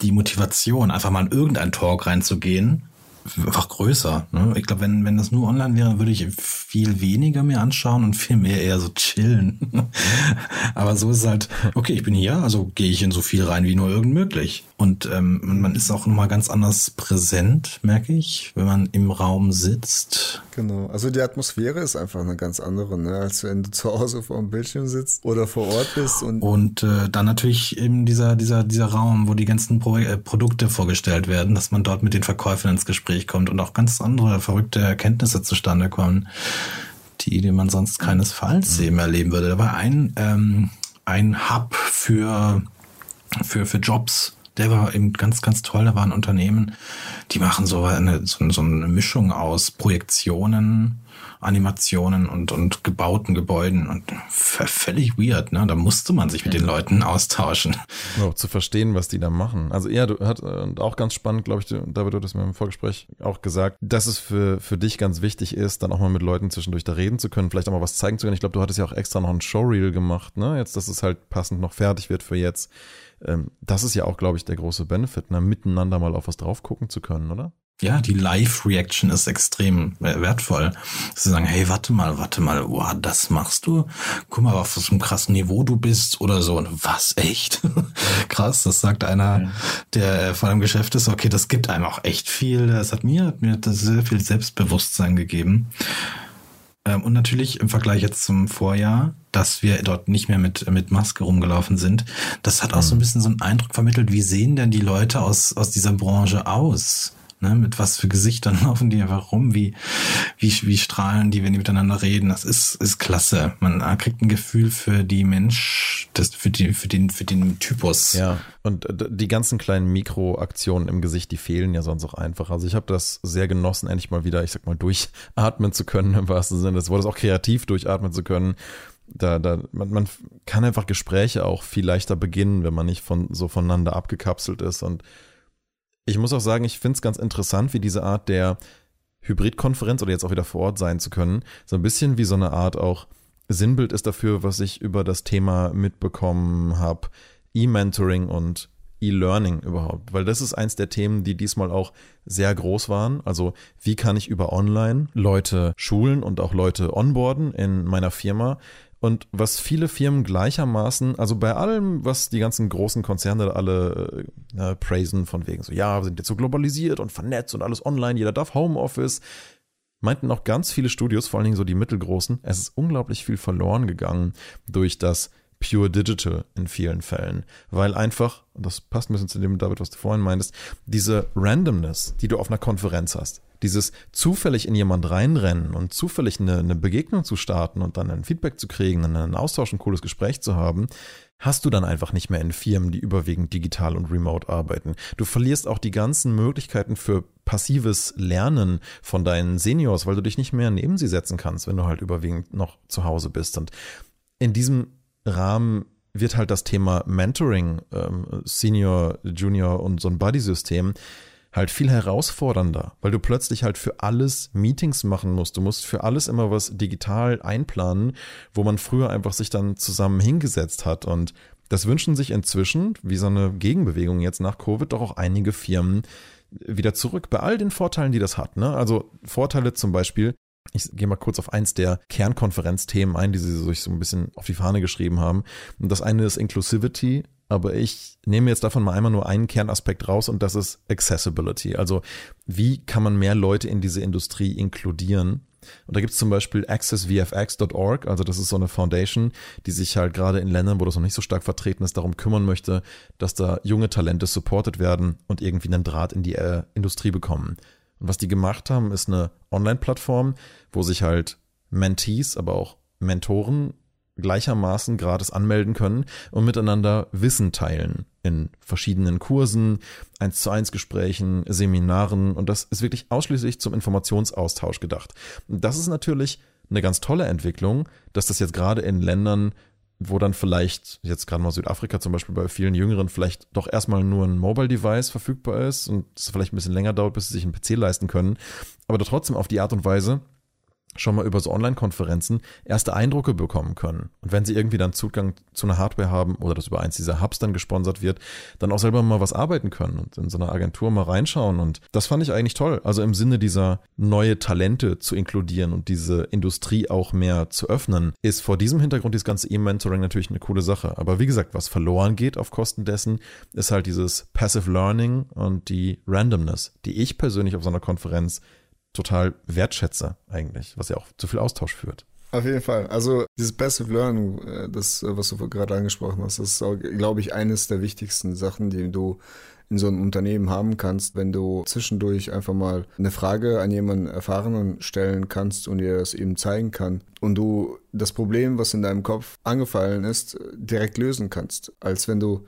Speaker 3: die Motivation, einfach mal in irgendein Talk reinzugehen einfach größer. Ne? Ich glaube, wenn, wenn das nur online wäre, würde ich viel weniger mir anschauen und viel mehr eher so chillen. *laughs* Aber so ist es halt, okay, ich bin hier, also gehe ich in so viel rein wie nur irgend möglich. Und ähm, man ist auch nochmal ganz anders präsent, merke ich, wenn man im Raum sitzt.
Speaker 2: Genau, also die Atmosphäre ist einfach eine ganz andere, ne? als wenn du zu Hause vor dem Bildschirm sitzt oder vor Ort bist.
Speaker 3: Und, und äh, dann natürlich eben dieser, dieser, dieser Raum, wo die ganzen Pro äh, Produkte vorgestellt werden, dass man dort mit den Verkäufern ins Gespräch kommt und auch ganz andere verrückte Erkenntnisse zustande kommen, die, die man sonst keinesfalls mhm. eben erleben würde. Da war ein, ähm, ein Hub für, für, für Jobs, der war eben ganz, ganz toll. Da war ein Unternehmen, die machen so eine, so, so eine Mischung aus Projektionen, Animationen und, und gebauten Gebäuden und völlig weird, ne? Da musste man sich mit den Leuten austauschen.
Speaker 1: Ja, zu verstehen, was die da machen. Also ja, du hat und auch ganz spannend, glaube ich, David, du hast mir im Vorgespräch auch gesagt, dass es für, für dich ganz wichtig ist, dann auch mal mit Leuten zwischendurch da reden zu können, vielleicht auch mal was zeigen zu können. Ich glaube, du hattest ja auch extra noch ein Showreel gemacht, ne? Jetzt, dass es halt passend noch fertig wird für jetzt. Ähm, das ist ja auch, glaube ich, der große Benefit, ne? miteinander mal auf was drauf gucken zu können, oder?
Speaker 3: Ja, die Live-Reaction ist extrem wertvoll. Sie sagen, hey, warte mal, warte mal, wow, das machst du? Guck mal, auf was für einem krassen Niveau du bist oder so. Und was, echt? *laughs* Krass, das sagt einer, der vor einem Geschäft ist. Okay, das gibt einem auch echt viel. Das hat mir, hat mir das sehr viel Selbstbewusstsein gegeben. Ähm, und natürlich im Vergleich jetzt zum Vorjahr, dass wir dort nicht mehr mit, mit Maske rumgelaufen sind, das hat auch so ein mhm. bisschen so einen Eindruck vermittelt, wie sehen denn die Leute aus, aus dieser Branche aus? Ne, mit was für Gesichtern *laughs* laufen die einfach rum, wie, wie, wie strahlen die, wenn die miteinander reden. Das ist, ist klasse. Man kriegt ein Gefühl für die Mensch, das, für, die, für, den, für den Typus.
Speaker 1: Ja, und äh, die ganzen kleinen Mikroaktionen im Gesicht, die fehlen ja sonst auch einfach. Also ich habe das sehr genossen, endlich mal wieder, ich sag mal, durchatmen zu können, *laughs* im wahrsten Sinne des Wortes, auch kreativ durchatmen zu können da, da, man, man kann einfach Gespräche auch viel leichter beginnen, wenn man nicht von so voneinander abgekapselt ist und ich muss auch sagen, ich finde es ganz interessant, wie diese Art der Hybridkonferenz oder jetzt auch wieder vor Ort sein zu können, so ein bisschen wie so eine Art auch Sinnbild ist dafür, was ich über das Thema mitbekommen habe, E-Mentoring und E-Learning überhaupt, weil das ist eins der Themen, die diesmal auch sehr groß waren. Also wie kann ich über Online Leute schulen und auch Leute onboarden in meiner Firma Und was viele Firmen gleichermaßen, also bei allem, was die ganzen großen Konzerne alle äh, praisen, von wegen so, ja, wir sind jetzt so globalisiert und vernetzt und alles online, jeder darf Homeoffice, meinten auch ganz viele Studios, vor allen Dingen so die mittelgroßen, es ist unglaublich viel verloren gegangen durch das Pure Digital in vielen Fällen, weil einfach, und das passt ein bisschen zu dem, David, was du vorhin meintest, diese Randomness, die du auf einer Konferenz hast, dieses zufällig in jemand reinrennen und zufällig eine, eine Begegnung zu starten und dann ein Feedback zu kriegen, einen Austausch, ein cooles Gespräch zu haben, hast du dann einfach nicht mehr in Firmen, die überwiegend digital und remote arbeiten. Du verlierst auch die ganzen Möglichkeiten für passives Lernen von deinen Seniors, weil du dich nicht mehr neben sie setzen kannst, wenn du halt überwiegend noch zu Hause bist. Und in diesem Rahmen wird halt das Thema Mentoring, ähm, Senior, Junior und so ein Buddy-System halt viel herausfordernder, weil du plötzlich halt für alles Meetings machen musst. Du musst für alles immer was digital einplanen, wo man früher einfach sich dann zusammen hingesetzt hat. Und das wünschen sich inzwischen, wie so eine Gegenbewegung jetzt nach Covid, doch auch einige Firmen wieder zurück bei all den Vorteilen, die das hat. Ne? Also Vorteile zum Beispiel, ich gehe mal kurz auf eins der Kernkonferenzthemen ein, die sie sich so ein bisschen auf die Fahne geschrieben haben. Und das eine ist Inclusivity, aber ich nehme jetzt davon mal einmal nur einen Kernaspekt raus und das ist Accessibility. Also wie kann man mehr Leute in diese Industrie inkludieren? Und da gibt es zum Beispiel accessvfx.org, also das ist so eine Foundation, die sich halt gerade in Ländern, wo das noch nicht so stark vertreten ist, darum kümmern möchte, dass da junge Talente supported werden und irgendwie einen Draht in die äh, Industrie bekommen. Und was die gemacht haben, ist eine Online-Plattform, wo sich halt Mentees, aber auch Mentoren gleichermaßen gratis anmelden können und miteinander Wissen teilen in verschiedenen Kursen, eins zu eins Gesprächen, Seminaren und das ist wirklich ausschließlich zum Informationsaustausch gedacht. Das ist natürlich eine ganz tolle Entwicklung, dass das jetzt gerade in Ländern, wo dann vielleicht, jetzt gerade mal Südafrika zum Beispiel bei vielen Jüngeren, vielleicht doch erstmal nur ein Mobile Device verfügbar ist und es vielleicht ein bisschen länger dauert, bis sie sich einen PC leisten können, aber trotzdem auf die Art und Weise schon mal über so Online-Konferenzen erste Eindrücke bekommen können. Und wenn sie irgendwie dann Zugang zu einer Hardware haben oder das über eins dieser Hubs dann gesponsert wird, dann auch selber mal was arbeiten können und in so einer Agentur mal reinschauen. Und das fand ich eigentlich toll. Also im Sinne dieser neue Talente zu inkludieren und diese Industrie auch mehr zu öffnen, ist vor diesem Hintergrund dieses ganze E-Mentoring natürlich eine coole Sache. Aber wie gesagt, was verloren geht auf Kosten dessen, ist halt dieses Passive Learning und die Randomness, die ich persönlich auf so einer Konferenz total wertschätze eigentlich, was ja auch zu viel Austausch führt.
Speaker 2: Auf jeden Fall. Also dieses Passive Learning, äh, das, äh, was du gerade angesprochen hast, ist, glaube ich, eines der wichtigsten Sachen, die du in so einem Unternehmen haben kannst, wenn du zwischendurch einfach mal eine Frage an jemanden Erfahrenen stellen kannst und dir das eben zeigen kann und du das Problem, was in deinem Kopf angefallen ist, direkt lösen kannst, als wenn du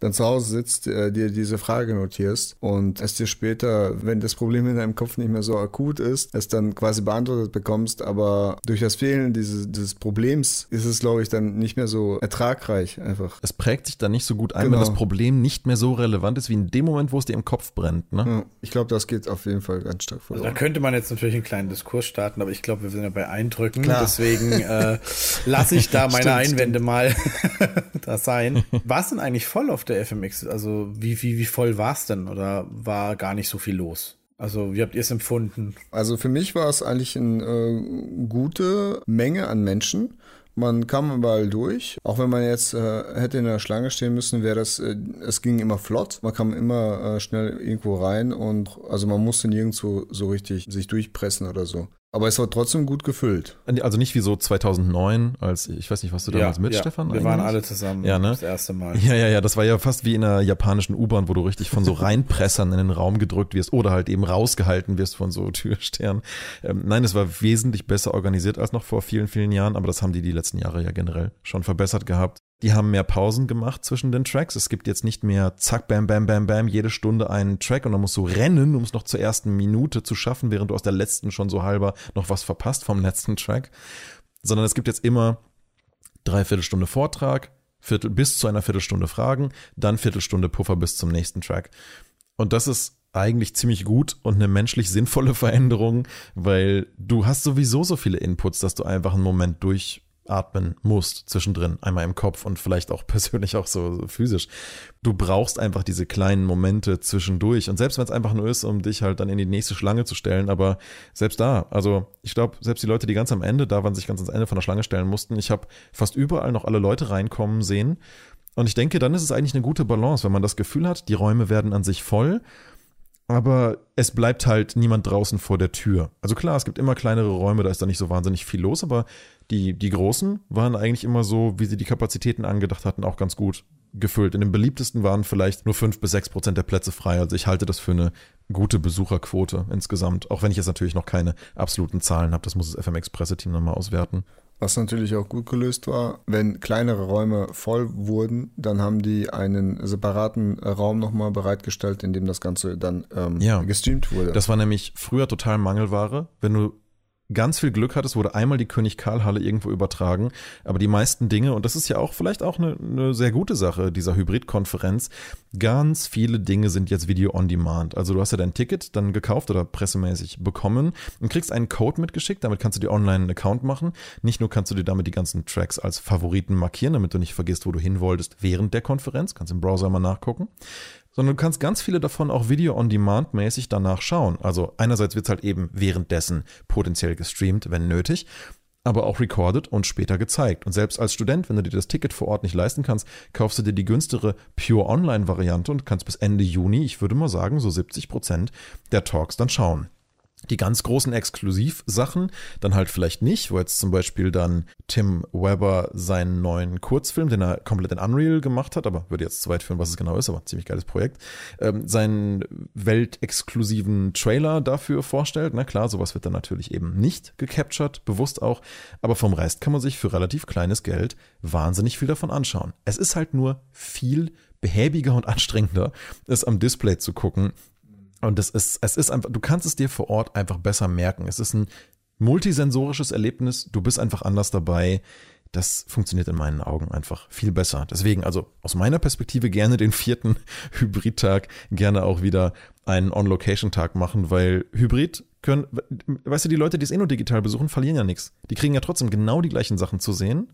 Speaker 2: dann zu Hause sitzt, äh, dir diese Frage notierst und es dir später, wenn das Problem in deinem Kopf nicht mehr so akut ist, es dann quasi beantwortet bekommst, aber durch das Fehlen dieses, dieses Problems ist es, glaube ich, dann nicht mehr so ertragreich einfach.
Speaker 1: Es prägt sich dann nicht so gut ein, genau. wenn das Problem nicht mehr so relevant ist, wie in dem Moment, wo es dir im Kopf brennt. Ne? Ja,
Speaker 2: ich glaube, das geht auf jeden Fall ganz stark
Speaker 5: vor. Also da könnte man jetzt natürlich einen kleinen Diskurs starten, aber ich glaube, wir sind ja bei Eindrücken, Klar. deswegen äh, lasse ich da *laughs* meine stimmt, Einwände stimmt. mal *laughs* da sein. War es denn eigentlich voll auf der FMX? Also wie, wie, wie voll war es denn oder war gar nicht so viel los? Also wie habt ihr es empfunden?
Speaker 2: Also für mich war es eigentlich eine äh, gute Menge an Menschen. Man kam überall durch. Auch wenn man jetzt äh, hätte in der Schlange stehen müssen, wäre das, äh, es ging immer flott. Man kam immer äh, schnell irgendwo rein und also man musste nirgendwo so richtig sich durchpressen oder so. Aber es war trotzdem gut gefüllt.
Speaker 1: Also nicht wie so 2009, als ich weiß nicht, was du damals ja, mit, ja. Stefan?
Speaker 5: Wir eigentlich? waren alle zusammen
Speaker 1: ja, ne?
Speaker 5: das erste Mal.
Speaker 1: Ja, ja, ja, das war ja fast wie in einer japanischen U-Bahn, wo du richtig von so *laughs* Reinpressern in den Raum gedrückt wirst oder halt eben rausgehalten wirst von so *laughs* Türstern. Ähm, nein, es war wesentlich besser organisiert als noch vor vielen, vielen Jahren, aber das haben die die letzten Jahre ja generell schon verbessert gehabt. Die haben mehr Pausen gemacht zwischen den Tracks. Es gibt jetzt nicht mehr zack, bam, bam, bam, bam, jede Stunde einen Track und dann musst du rennen, um es noch zur ersten Minute zu schaffen, während du aus der letzten schon so halber noch was verpasst vom letzten Track. Sondern es gibt jetzt immer Dreiviertelstunde Vortrag, Viertel, bis zu einer Viertelstunde Fragen, dann Viertelstunde Puffer bis zum nächsten Track. Und das ist eigentlich ziemlich gut und eine menschlich sinnvolle *laughs* Veränderung, weil du hast sowieso so viele Inputs, dass du einfach einen Moment durch atmen musst zwischendrin, einmal im Kopf und vielleicht auch *laughs* persönlich auch so, physisch. Du brauchst einfach diese kleinen Momente zwischendurch. Und selbst wenn es einfach nur ist, um dich halt dann in die nächste Schlange zu stellen, aber selbst da, also ich glaube, selbst die Leute, die ganz am Ende da waren, sich ganz ans Ende von der Schlange stellen mussten, ich habe fast überall noch alle Leute reinkommen sehen. Und ich denke, dann ist es eigentlich eine gute Balance, wenn man das Gefühl hat, die Räume werden an sich voll aber es bleibt halt niemand draußen vor der Tür. Also klar, es gibt immer kleinere Räume, da ist da nicht so wahnsinnig viel los, aber die, die großen waren eigentlich immer so, wie sie die Kapazitäten angedacht hatten, auch ganz gut gefüllt. In den beliebtesten waren vielleicht nur fünf bis sechs Prozent der Plätze frei. Also ich halte das für eine gute Besucherquote insgesamt, auch wenn ich jetzt natürlich noch keine absoluten Zahlen habe. Das muss das FMX Presseteam nochmal auswerten.
Speaker 2: Was natürlich auch gut gelöst war, wenn kleinere Räume voll wurden, dann haben die einen separaten Raum nochmal bereitgestellt, in dem das Ganze dann ähm, ja. gestreamt wurde.
Speaker 1: Das war nämlich früher total Mangelware. Wenn du ganz viel Glück hattest, wurde einmal die König Karl Halle irgendwo übertragen. Aber die meisten Dinge, und das ist ja auch vielleicht auch eine, eine sehr gute Sache dieser Hybridkonferenz, ganz viele Dinge sind jetzt Video on Demand. Also du hast ja dein Ticket dann gekauft oder pressemäßig bekommen und kriegst einen Code mitgeschickt. Damit kannst du dir online einen Account machen. Nicht nur kannst du dir damit die ganzen Tracks als Favoriten markieren, damit du nicht vergisst, wo du hin wolltest während der Konferenz. Kannst im Browser mal nachgucken sondern du kannst ganz viele davon auch Video-on-Demand-mäßig danach schauen. Also einerseits wird es halt eben währenddessen potenziell gestreamt, wenn nötig, aber auch recorded und später gezeigt. Und selbst als Student, wenn du dir das Ticket vor Ort nicht leisten kannst, kaufst du dir die günstigere Pure Online-Variante und kannst bis Ende Juni, ich würde mal sagen, so 70 Prozent der Talks dann schauen. Die ganz großen Exklusivsachen dann halt vielleicht nicht, wo jetzt zum Beispiel dann Tim Weber seinen neuen Kurzfilm, den er komplett in Unreal gemacht hat, aber würde jetzt zu weit führen, was es genau ist, aber ziemlich geiles Projekt, ähm, seinen weltexklusiven Trailer dafür vorstellt. Na klar, sowas wird dann natürlich eben nicht gecaptured, bewusst auch, aber vom Rest kann man sich für relativ kleines Geld wahnsinnig viel davon anschauen. Es ist halt nur viel behäbiger und anstrengender, es am Display zu gucken, und das ist, es ist einfach, du kannst es dir vor Ort einfach besser merken. Es ist ein multisensorisches Erlebnis. Du bist einfach anders dabei. Das funktioniert in meinen Augen einfach viel besser. Deswegen, also aus meiner Perspektive gerne den vierten *laughs* Hybrid-Tag, gerne auch wieder einen On-Location-Tag machen, weil Hybrid können, weißt du, die Leute, die es eh nur digital besuchen, verlieren ja nichts. Die kriegen ja trotzdem genau die gleichen Sachen zu sehen.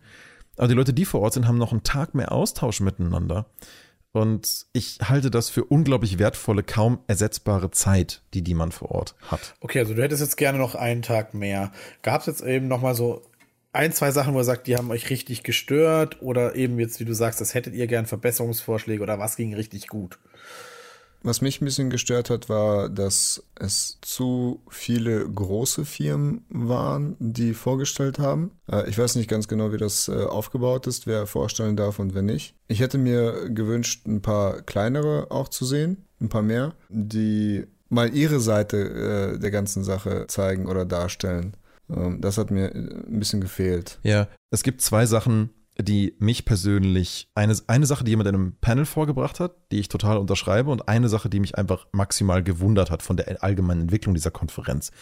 Speaker 1: Aber die Leute, die vor Ort sind, haben noch einen Tag mehr Austausch miteinander. Und ich halte das für unglaublich wertvolle, kaum ersetzbare Zeit, die die man vor Ort hat.
Speaker 5: Okay, also du hättest jetzt gerne noch einen Tag mehr. Gab es jetzt eben noch mal so ein, zwei Sachen, wo ihr sagt, die haben euch richtig gestört oder eben jetzt, wie du sagst, das hättet ihr gern Verbesserungsvorschläge oder was ging richtig gut?
Speaker 2: Was mich ein bisschen gestört hat, war, dass es zu viele große Firmen waren, die vorgestellt haben. Äh, ich weiß nicht ganz genau, wie das äh, aufgebaut ist, wer vorstellen darf und wer nicht. Ich hätte mir gewünscht, ein paar kleinere auch zu sehen, ein paar mehr, die mal ihre Seite äh, der ganzen Sache zeigen oder darstellen. Ähm, das hat mir ein bisschen gefehlt.
Speaker 1: Ja, es gibt zwei Sachen, die mich persönlich, eine, eine Sache, die jemand in einem Panel vorgebracht hat, die ich total unterschreibe, und eine Sache, die mich einfach maximal gewundert hat von der allgemeinen Entwicklung dieser Konferenz.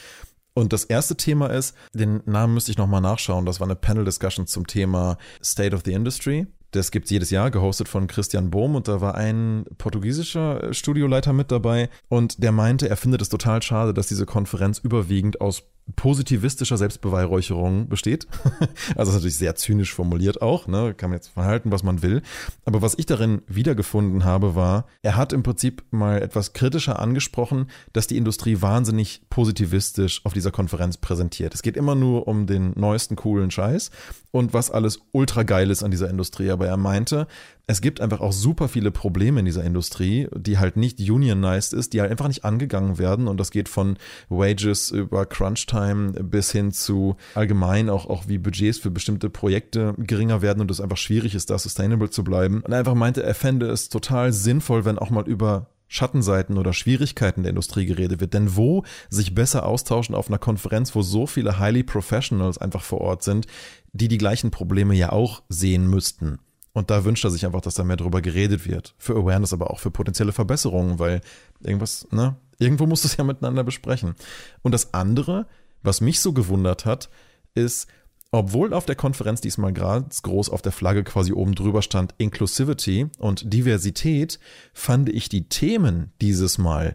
Speaker 1: Und das erste Thema ist, den Namen müsste ich nochmal nachschauen, das war eine Panel-Discussion zum Thema State of the Industry. Das gibt's jedes Jahr, gehostet von Christian Bohm und da war ein portugiesischer Studioleiter mit dabei und der meinte, er findet es total schade, dass diese Konferenz überwiegend aus positivistischer Selbstbeweihräucherung besteht. *laughs* also das ist natürlich sehr zynisch formuliert auch, ne? kann man jetzt verhalten, was man will. Aber was ich darin wiedergefunden habe, war, er hat im Prinzip mal etwas kritischer angesprochen, dass die Industrie wahnsinnig positivistisch auf dieser Konferenz präsentiert. Es geht immer nur um den neuesten coolen Scheiß und was alles ultra geil ist an dieser Industrie. Aber er meinte, es gibt einfach auch super viele Probleme in dieser Industrie, die halt nicht unionized ist, die halt einfach nicht angegangen werden. Und das geht von Wages über Crunch-Time bis hin zu allgemein auch, auch wie Budgets für bestimmte Projekte geringer werden und es einfach schwierig ist, da sustainable zu bleiben. Und einfach meinte, er fände es total sinnvoll, wenn auch mal über Schattenseiten oder Schwierigkeiten der Industrie geredet wird. Denn wo sich besser austauschen auf einer Konferenz, wo so viele Highly Professionals einfach vor Ort sind, die die gleichen Probleme ja auch sehen müssten. Und da wünscht er sich einfach, dass da mehr drüber geredet wird. Für Awareness, aber auch für potenzielle Verbesserungen, weil irgendwas, ne, irgendwo muss es ja miteinander besprechen. Und das andere, was mich so gewundert hat, ist, obwohl auf der Konferenz diesmal ganz groß auf der Flagge quasi oben drüber stand Inclusivity und Diversität, fand ich die Themen dieses Mal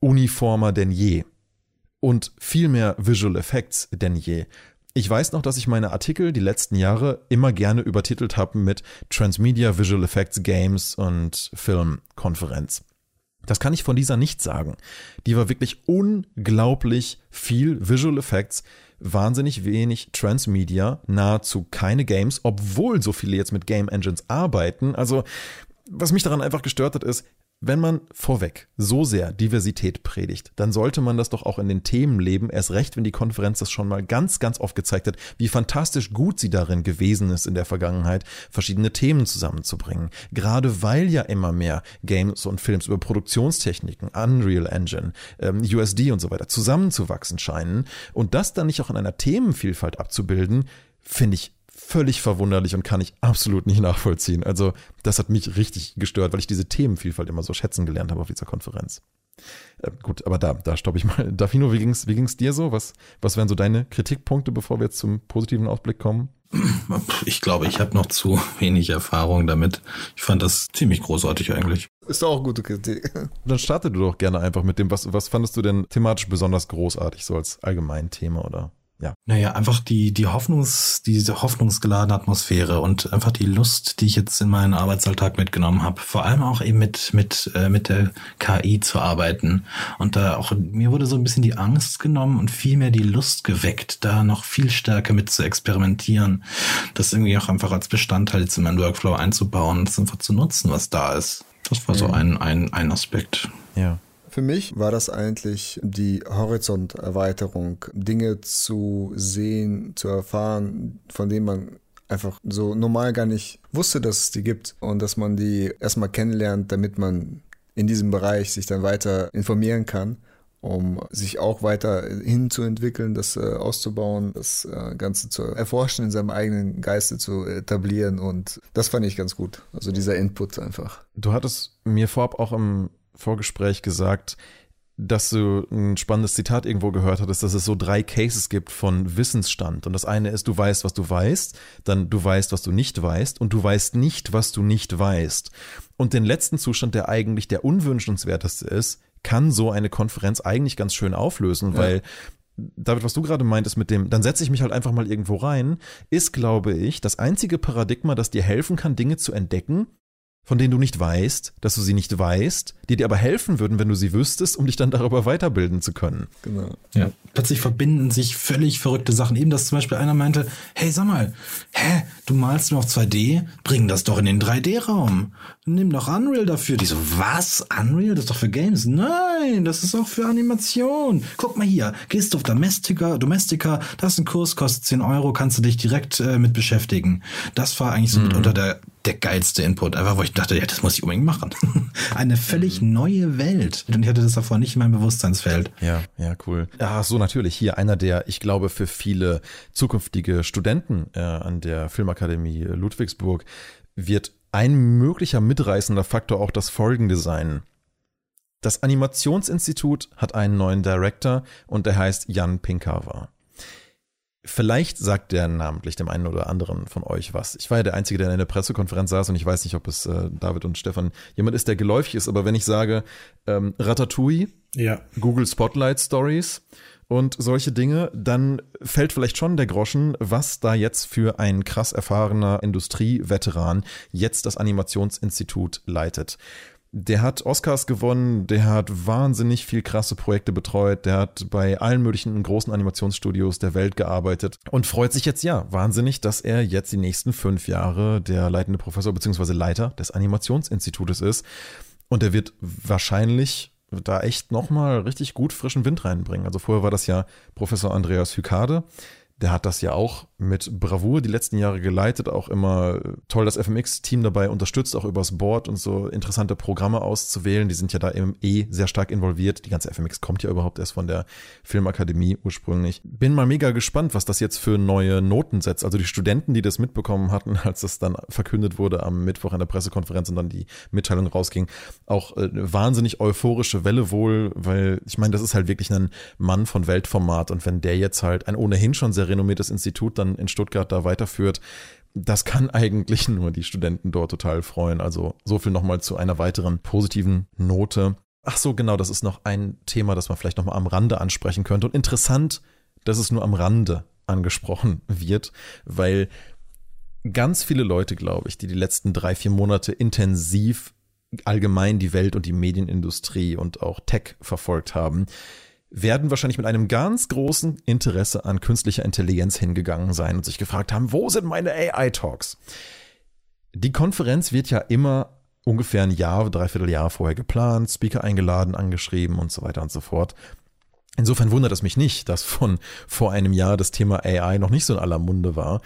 Speaker 1: uniformer denn je und viel mehr Visual Effects denn je. Ich weiß noch, dass ich meine Artikel die letzten Jahre immer gerne übertitelt habe mit Transmedia Visual Effects Games und Film Konferenz. Das kann ich von dieser nicht sagen. Die war wirklich unglaublich viel Visual Effects, wahnsinnig wenig Transmedia, nahezu keine Games, obwohl so viele jetzt mit Game Engines arbeiten. Also, was mich daran einfach gestört hat, ist, wenn man vorweg so sehr Diversität predigt, dann sollte man das doch auch in den Themen leben, erst recht, wenn die Konferenz das schon mal ganz, ganz oft gezeigt hat, wie fantastisch gut sie darin gewesen ist in der Vergangenheit, verschiedene Themen zusammenzubringen. Gerade weil ja immer mehr Games und Films über Produktionstechniken, Unreal Engine, ähm, USD und so weiter zusammenzuwachsen scheinen und das dann nicht auch in einer Themenvielfalt abzubilden, finde ich völlig verwunderlich und kann ich absolut nicht nachvollziehen. Also das hat mich richtig gestört, weil ich diese Themenvielfalt immer so schätzen gelernt habe auf dieser Konferenz. Äh, gut, aber da, da stoppe ich mal. *laughs* Dafino, wie ging's, wie ging's dir so? Was, was wären so deine Kritikpunkte, bevor wir jetzt zum positiven Ausblick kommen? *clears throat*
Speaker 3: Ich glaube, ich habe noch zu wenig Erfahrung damit. Ich fand das ziemlich großartig eigentlich.
Speaker 2: Ist doch auch gute Kritik. *laughs*
Speaker 1: Dann starte du doch gerne einfach mit dem, was, was fandest du denn thematisch besonders großartig, so als Allgemeinthema oder? Ja.
Speaker 3: Naja, einfach die, die Hoffnungs, diese hoffnungsgeladene Atmosphäre und einfach die Lust, die ich jetzt in meinen Arbeitsalltag mitgenommen habe. Vor allem auch eben mit, mit, äh, mit der KI zu arbeiten. Und da auch, mir wurde so ein bisschen die Angst genommen und vielmehr die Lust geweckt, da noch viel stärker mit zu experimentieren. Das irgendwie auch einfach als Bestandteil jetzt in meinen Workflow einzubauen und das einfach zu nutzen, was da ist. Das war so mhm. ein, ein, ein Aspekt.
Speaker 1: Ja.
Speaker 2: Für mich war das eigentlich die Horizonterweiterung, Dinge zu sehen, zu erfahren, von denen man einfach so normal gar nicht wusste, dass es die gibt und dass man die erstmal kennenlernt, damit man in diesem Bereich sich dann weiter informieren kann, um sich auch weiter hinzuentwickeln, das äh, auszubauen, das äh, Ganze zu erforschen, in seinem eigenen Geiste zu etablieren und das fand ich ganz gut. Also dieser Input einfach.
Speaker 1: Du hattest mir vorab auch im Vorgespräch gesagt, dass du ein spannendes Zitat irgendwo gehört hattest, dass es so drei Cases gibt von Wissensstand. Und das eine ist, du weißt, was du weißt, dann du weißt, was du nicht weißt und du weißt nicht, was du nicht weißt. Und den letzten Zustand, der eigentlich der unwünschenswerteste ist, kann so eine Konferenz eigentlich ganz schön auflösen, ja. weil David, was du gerade meintest mit dem, dann setze ich mich halt einfach mal irgendwo rein, ist, glaube ich, das einzige Paradigma, das dir helfen kann, Dinge zu entdecken, von denen du nicht weißt, dass du sie nicht weißt, die dir aber helfen würden, wenn du sie wüsstest, um dich dann darüber weiterbilden zu können.
Speaker 3: Genau. Ja. Plötzlich verbinden sich völlig verrückte Sachen. Eben, dass zum Beispiel einer meinte, hey, sag mal, hä, du malst nur auf 2D? Bring das doch in den 3D-Raum. Nimm doch Unreal dafür. Die so, was? Unreal? Das ist doch für Games. Nein, das ist auch für Animation. Guck mal hier, gehst du auf Domestica, Domestica, das ist ein Kurs, kostet 10 Euro, kannst du dich direkt äh, mit beschäftigen. Das war eigentlich so mhm. mitunter der der geilste Input. Einfach, wo ich dachte, ja, das muss ich unbedingt machen. *laughs* Eine völlig mhm. neue Welt. Und ich hatte das davor nicht in meinem Bewusstseinsfeld.
Speaker 1: Ja, ja, cool. Ja, so natürlich. Hier einer der, ich glaube, für viele zukünftige Studenten äh, an der Filmakademie Ludwigsburg wird ein möglicher mitreißender Faktor auch das folgende sein. Das Animationsinstitut hat einen neuen Director und der heißt Jan Pinkava. Vielleicht sagt der namentlich dem einen oder anderen von euch was. Ich war ja der Einzige, der in der Pressekonferenz saß und ich weiß nicht, ob es äh, David und Stefan jemand ist, der geläufig ist, aber wenn ich sage ähm, Ratatouille, ja. Google Spotlight Stories und solche Dinge, dann fällt vielleicht schon der Groschen, was da jetzt für ein krass erfahrener Industrieveteran jetzt das Animationsinstitut leitet. Der hat Oscars gewonnen, der hat wahnsinnig viel krasse Projekte betreut, der hat bei allen möglichen großen Animationsstudios der Welt gearbeitet und freut sich jetzt ja wahnsinnig, dass er jetzt die nächsten fünf Jahre der leitende Professor bzw. Leiter des Animationsinstitutes ist. Und er wird wahrscheinlich da echt nochmal richtig gut frischen Wind reinbringen. Also vorher war das ja Professor Andreas Hykade, der hat das ja auch mit Bravour die letzten Jahre geleitet, auch immer toll das FMX-Team dabei unterstützt, auch übers Board und so interessante Programme auszuwählen. Die sind ja da eben eh sehr stark involviert. Die ganze FMX kommt ja überhaupt erst von der Filmakademie ursprünglich. Bin mal mega gespannt, was das jetzt für neue Noten setzt. Also die Studenten, die das mitbekommen hatten, *laughs* als das dann verkündet wurde am Mittwoch an der Pressekonferenz und dann die Mitteilung rausging, auch äh, wahnsinnig euphorische Welle wohl, weil ich meine, das ist halt wirklich ein Mann von Weltformat und wenn der jetzt halt ein ohnehin schon sehr renommiertes Institut dann in Stuttgart da weiterführt, das kann eigentlich nur die Studenten dort total freuen. Also so viel nochmal zu einer weiteren positiven Note. Ach so, genau, das ist noch ein Thema, das man vielleicht nochmal am Rande ansprechen könnte. Und interessant, dass es nur am Rande angesprochen wird, weil ganz viele Leute, glaube ich, die die letzten drei, vier Monate intensiv allgemein die Welt und die Medienindustrie und auch Tech verfolgt haben, werden wahrscheinlich mit einem ganz großen Interesse an künstlicher Intelligenz hingegangen sein und sich gefragt haben, wo sind meine AI-Talks? Die Konferenz wird ja immer ungefähr ein Jahr, dreiviertel Jahr vorher geplant, Speaker eingeladen, angeschrieben und so weiter und so fort. Insofern wundert es mich nicht, dass von vor einem Jahr das Thema AI noch nicht so in aller Munde war.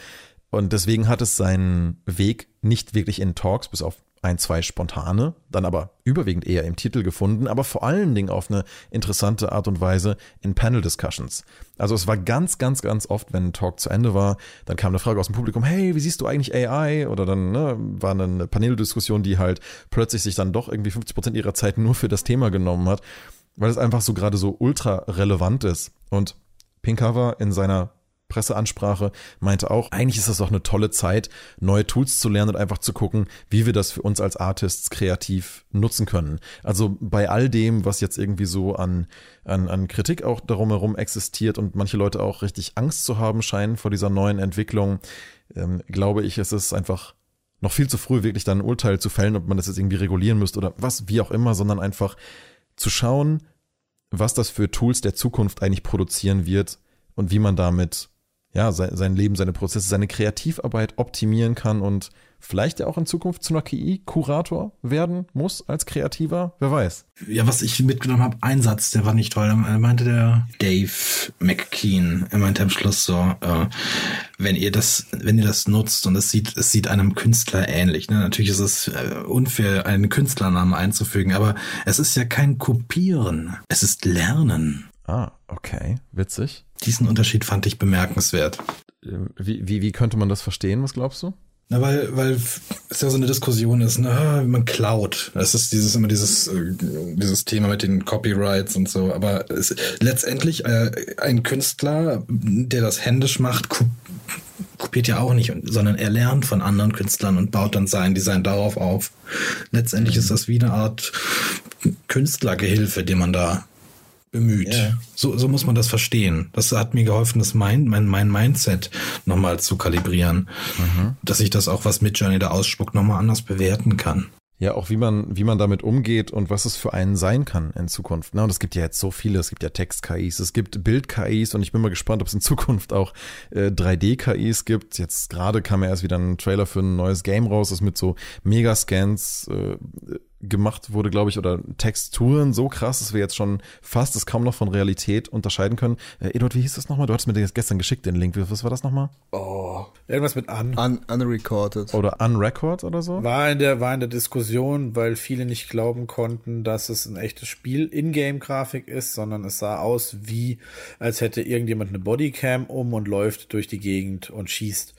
Speaker 1: Und deswegen hat es seinen Weg nicht wirklich in Talks, bis auf ein, zwei spontane, dann aber überwiegend eher im Titel gefunden, aber vor allen Dingen auf eine interessante Art und Weise in Panel Discussions. Also es war ganz, ganz, ganz oft, wenn ein Talk zu Ende war, dann kam eine Frage aus dem Publikum, hey, wie siehst du eigentlich AI? Oder dann ne, war eine Paneldiskussion, die halt plötzlich sich dann doch irgendwie 50 Prozent ihrer Zeit nur für das Thema genommen hat, weil es einfach so gerade so ultra relevant ist. Und Pinkcover in seiner Presseansprache meinte auch, eigentlich ist das doch eine tolle Zeit, neue Tools zu lernen und einfach zu gucken, wie wir das für uns als Artists kreativ nutzen können. Also bei all dem, was jetzt irgendwie so an, an, an Kritik auch darum herum existiert und manche Leute auch richtig Angst zu haben scheinen vor dieser neuen Entwicklung, ähm, glaube ich, es ist einfach noch viel zu früh, wirklich dann ein Urteil zu fällen, ob man das jetzt irgendwie regulieren müsste oder was, wie auch immer, sondern einfach zu schauen, was das für Tools der Zukunft eigentlich produzieren wird und wie man damit ja, sein, sein Leben, seine Prozesse, seine Kreativarbeit optimieren kann und vielleicht ja auch in Zukunft zu einer KI-Kurator werden muss als Kreativer, wer weiß.
Speaker 3: Ja, was ich mitgenommen habe, ein Satz, der war nicht toll. Er meinte der Dave McKean, er meinte am Schluss so, äh, wenn ihr das, wenn ihr das nutzt und es sieht, es sieht einem Künstler ähnlich. Ne? Natürlich ist es äh, unfair, einen Künstlernamen einzufügen, aber es ist ja kein Kopieren, es ist Lernen.
Speaker 1: Ah, okay, witzig.
Speaker 3: Diesen Unterschied fand ich bemerkenswert.
Speaker 1: Äh, wie, wie, wie könnte man das verstehen? Was glaubst du?
Speaker 3: Na, weil, weil es ja so eine Diskussion ist, ne, man klaut. Es ist dieses immer dieses äh, dieses Thema mit den Copyrights und so. Aber es, letztendlich äh, ein Künstler, der das händisch macht, kopiert ja auch nicht, sondern er lernt von anderen Künstlern und baut dann sein Design darauf auf. Letztendlich mhm. ist das wie eine Art Künstlergehilfe, den man da bemüht. Yeah. So, so muss man das verstehen. Das hat mir geholfen, das mein, mein, mein Mindset nochmal zu kalibrieren, mhm. dass ich das auch, was mit Journey da ausspuckt, nochmal anders bewerten kann.
Speaker 1: Ja, auch wie man, wie man damit umgeht und was es für einen sein kann in Zukunft. Na, und es gibt ja jetzt so viele, es gibt ja Text-KIs, es gibt Bild-KIs und ich bin mal gespannt, ob es in Zukunft auch äh, 3D-KIs gibt. Jetzt gerade kam ja erst wieder ein Trailer für ein neues Game raus, das mit so Megascans äh, gemacht wurde, glaube ich, oder Texturen so krass, dass wir jetzt schon fast es kaum noch von Realität unterscheiden können. Äh, Eduard, wie hieß das nochmal? Du hattest mir das gestern geschickt, den Link. Was war das nochmal?
Speaker 5: Oh, irgendwas mit un.
Speaker 2: un unrecorded.
Speaker 1: Oder unrecord oder so?
Speaker 5: War in, der, war in der Diskussion, weil viele nicht glauben konnten, dass es ein echtes Spiel In-Game-Grafik ist, sondern es sah aus wie, als hätte irgendjemand eine Bodycam um und läuft durch die Gegend und schießt.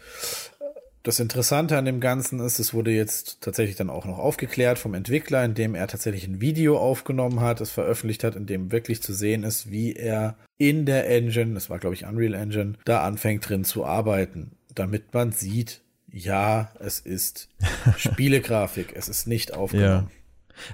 Speaker 5: Das Interessante an dem Ganzen ist, es wurde jetzt tatsächlich dann auch noch aufgeklärt vom Entwickler, indem er tatsächlich ein Video aufgenommen hat, es veröffentlicht hat, in dem wirklich zu sehen ist, wie er in der Engine, das war glaube ich Unreal Engine, da anfängt drin zu arbeiten, damit man sieht, ja, es ist *laughs* Spielegrafik, es ist nicht aufgenommen. Ja.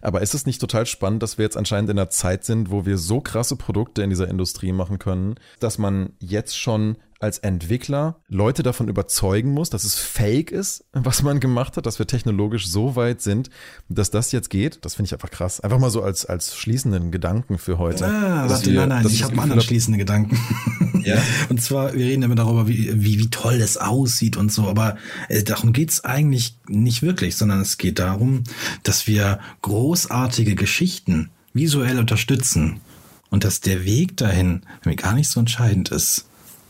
Speaker 1: Aber ist es nicht total spannend, dass wir jetzt anscheinend in einer Zeit sind, wo wir so krasse Produkte in dieser Industrie machen können, dass man jetzt schon als Entwickler Leute davon überzeugen muss, dass es fake ist, was man gemacht hat, dass wir technologisch so weit sind, dass das jetzt geht. Das finde ich einfach krass. Einfach mal so als, als schließenden Gedanken für heute.
Speaker 3: Ah, warte, wir, nein, nein, ich habe einen anderen schließenden Gedanken. *laughs* Ja. *laughs* Und zwar, wir reden immer darüber, wie, wie, wie toll es aussieht und so, aber äh, darum geht's eigentlich nicht wirklich, sondern es geht darum, dass wir großartige Geschichten visuell unterstützen und dass der Weg dahin gar nicht so entscheidend ist.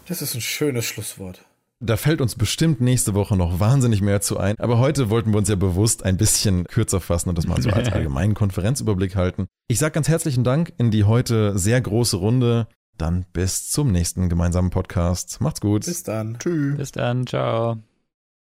Speaker 5: Das ist ein schönes Schlusswort.
Speaker 1: Da fällt uns bestimmt nächste Woche noch wahnsinnig mehr zu ein. Aber heute wollten wir uns ja bewusst ein bisschen kürzer fassen und das mal so als *laughs* allgemeinen Konferenzüberblick halten. Ich sage ganz herzlichen Dank in die heute sehr große Runde. Dann bis zum nächsten gemeinsamen Podcast. Macht's gut.
Speaker 5: Bis dann.
Speaker 4: Tschüss. Bis dann. Ciao.